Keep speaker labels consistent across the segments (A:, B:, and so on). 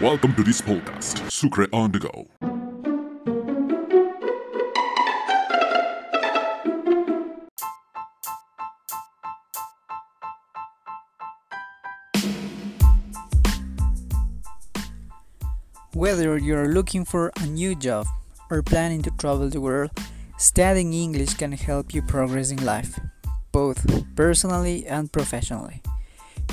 A: Welcome to this podcast, Sucre on the Go.
B: Whether you're looking for a new job or planning to travel the world, studying English can help you progress in life, both personally and professionally.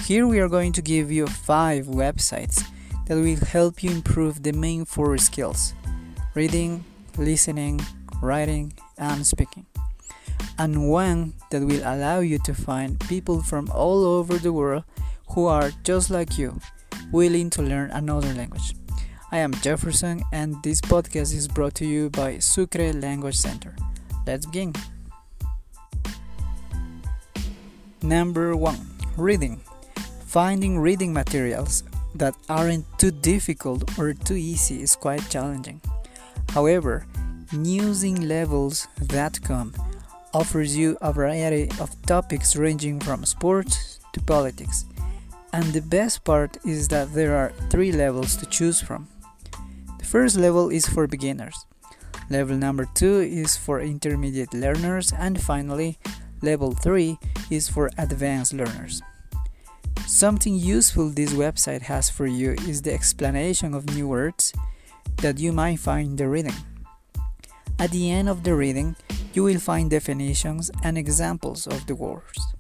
B: Here we are going to give you 5 websites that will help you improve the main four skills reading, listening, writing, and speaking. And one that will allow you to find people from all over the world who are just like you, willing to learn another language. I am Jefferson, and this podcast is brought to you by Sucre Language Center. Let's begin. Number 1 Reading. Finding reading materials that aren't too difficult or too easy is quite challenging. However, newsinglevels.com offers you a variety of topics ranging from sports to politics. And the best part is that there are three levels to choose from. The first level is for beginners. Level number 2 is for intermediate learners and finally level 3 is for advanced learners. Something useful this website has for you is the explanation of new words that you might find in the reading. At the end of the reading, you will find definitions and examples of the words.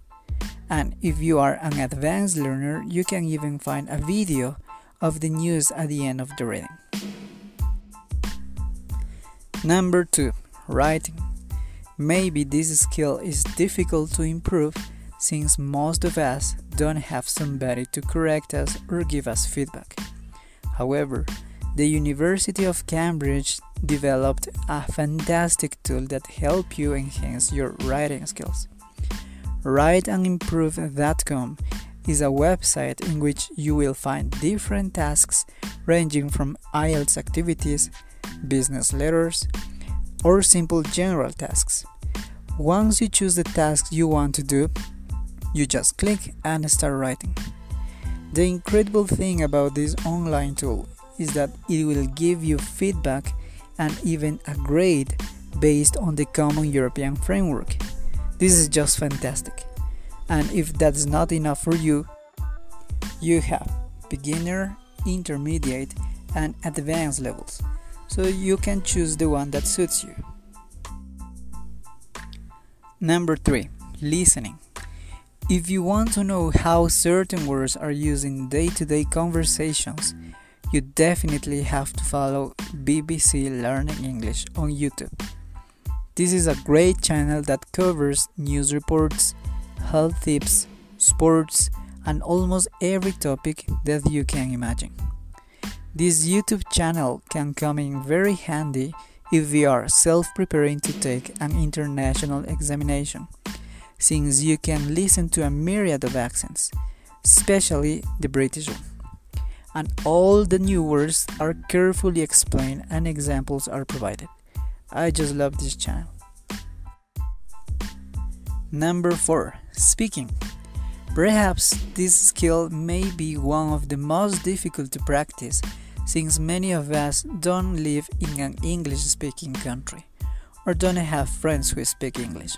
B: And if you are an advanced learner, you can even find a video of the news at the end of the reading. Number 2 Writing. Maybe this skill is difficult to improve since most of us don't have somebody to correct us or give us feedback. However, the University of Cambridge developed a fantastic tool that helps you enhance your writing skills. WriteAndImprove.com is a website in which you will find different tasks ranging from IELTS activities, business letters, or simple general tasks. Once you choose the tasks you want to do, you just click and start writing. The incredible thing about this online tool is that it will give you feedback and even a grade based on the Common European Framework. This is just fantastic. And if that's not enough for you, you have beginner, intermediate, and advanced levels, so you can choose the one that suits you. Number 3 Listening. If you want to know how certain words are used in day to day conversations, you definitely have to follow BBC Learning English on YouTube. This is a great channel that covers news reports, health tips, sports, and almost every topic that you can imagine. This YouTube channel can come in very handy if we are self preparing to take an international examination since you can listen to a myriad of accents, especially the British one. And all the new words are carefully explained and examples are provided. I just love this channel. Number 4 Speaking. Perhaps this skill may be one of the most difficult to practice since many of us don't live in an English speaking country or don't have friends who speak English.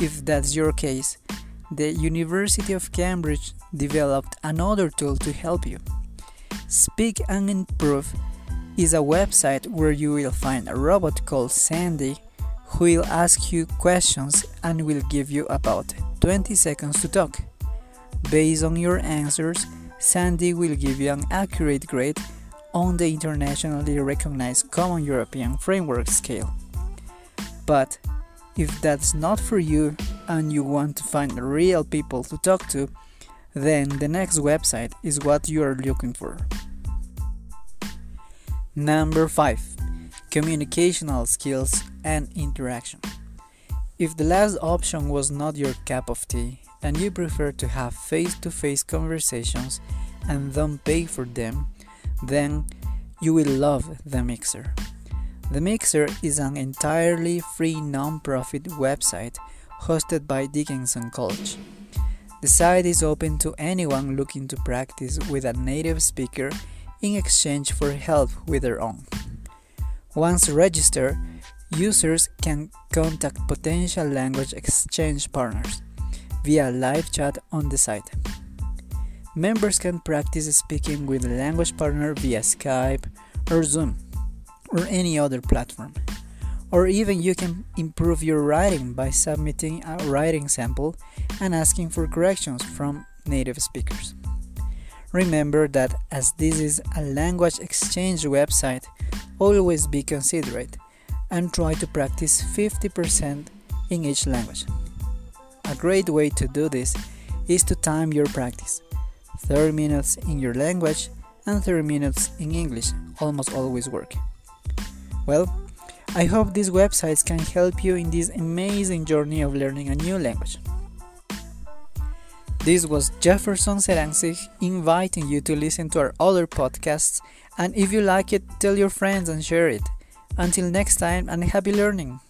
B: If that's your case, the University of Cambridge developed another tool to help you. Speak and Improve is a website where you will find a robot called Sandy who will ask you questions and will give you about 20 seconds to talk. Based on your answers, Sandy will give you an accurate grade on the internationally recognized Common European Framework scale. But if that's not for you and you want to find real people to talk to, then the next website is what you are looking for. Number 5 Communicational skills and interaction. If the last option was not your cup of tea and you prefer to have face to face conversations and don't pay for them, then you will love the Mixxer. The Mixxer is an entirely free non-profit website hosted by Dickinson College. The site is open to anyone looking to practice with a native speaker in exchange for help with their own. Once registered, users can contact potential language exchange partners via live chat on the site. Members can practice speaking with a language partner via Skype or Zoom or any other platform. Or even you can improve your writing by submitting a writing sample and asking for corrections from native speakers. Remember that as this is a language exchange website, always be considerate and try to practice 50% in each language. A great way to do this is to time your practice 30 minutes in your language and 30 minutes in English almost always work. Well, I hope these websites can help you in this amazing journey of learning a new language. This was Jefferson Serancic inviting you to listen to our other podcasts, and if you like it, tell your friends and share it. Until next time, and happy learning!